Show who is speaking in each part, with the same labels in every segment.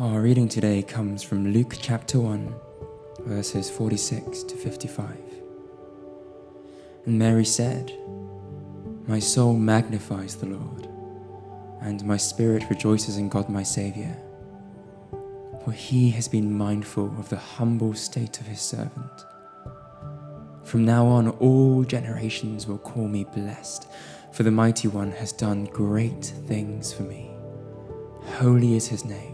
Speaker 1: Our reading today comes from Luke chapter 1, verses 46 to 55. And Mary said, My soul magnifies the Lord, and my spirit rejoices in God my Saviour, for he has been mindful of the humble state of his servant. From now on, all generations will call me blessed, for the Mighty One has done great things for me. Holy is his name.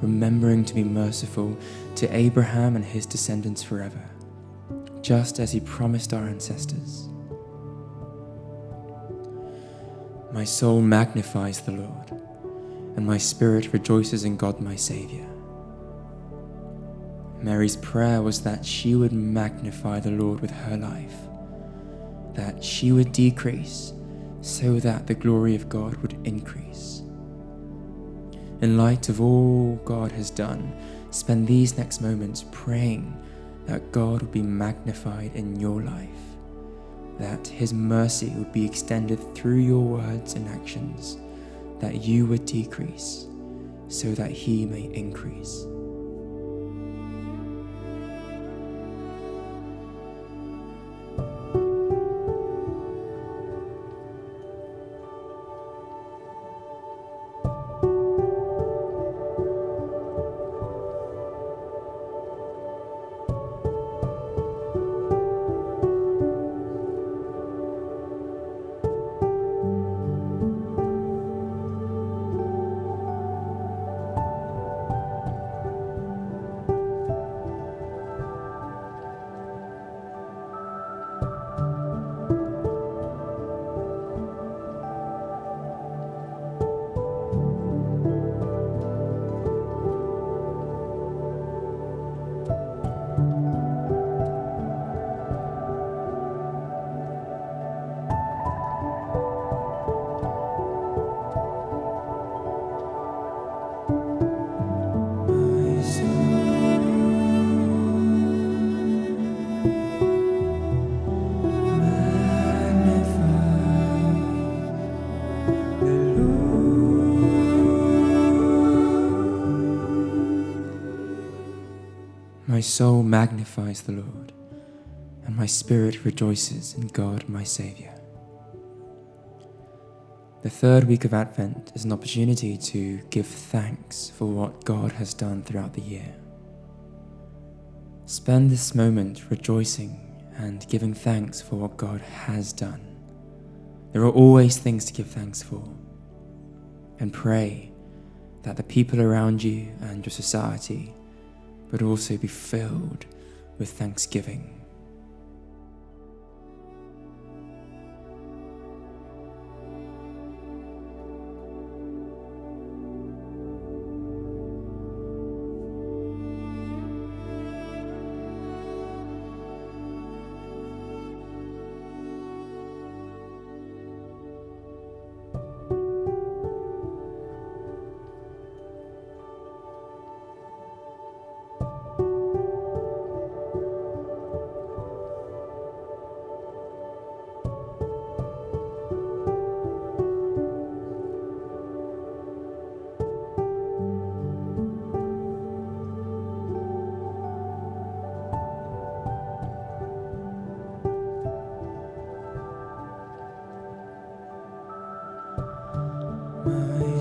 Speaker 1: remembering to be merciful to Abraham and his descendants forever, just as he promised our ancestors. My soul magnifies the Lord, and my spirit rejoices in God my Saviour. Mary's prayer was that she would magnify the Lord with her life, that she would decrease so that the glory of God would increase in light of all God has done, spend these next moments praying that God would be magnified in your life, that His mercy would be extended through your words and actions, that you would decrease so that He may increase. My soul magnifies the Lord, and my spirit rejoices in God my Saviour. The third week of Advent is an opportunity to give thanks for what God has done throughout the year. Spend this moment rejoicing and giving thanks for what God has done. There are always things to give thanks for. And pray that the people around you and your society but also be filled with thanksgiving.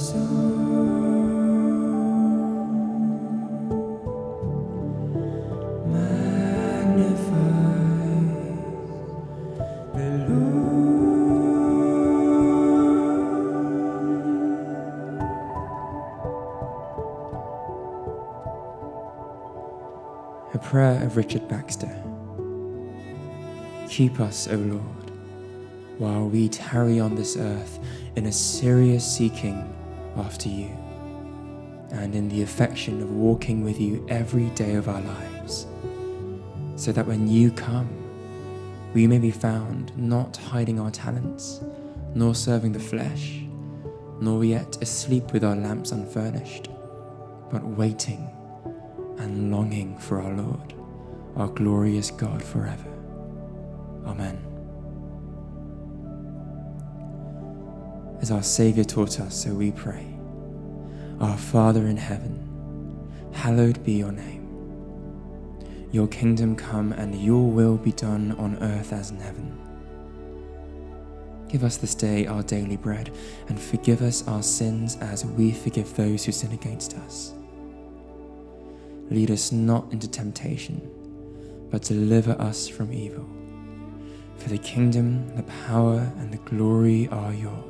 Speaker 1: A prayer of Richard Baxter. Keep us, O Lord, while we tarry on this earth in a serious seeking after you. and in the affection of walking with you every day of our lives, so that when you come, we may be found not hiding our talents, nor serving the flesh, nor yet asleep with our lamps unfurnished, but waiting and longing for our Lord, our glorious God forever. Amen. As our Saviour taught us, so we pray. Our Father in heaven, hallowed be your name. Your kingdom come and your will be done on earth as in heaven. Give us this day our daily bread and forgive us our sins as we forgive those who sin against us. Lead us not into temptation, but deliver us from evil. For the kingdom, the power, and the glory are yours,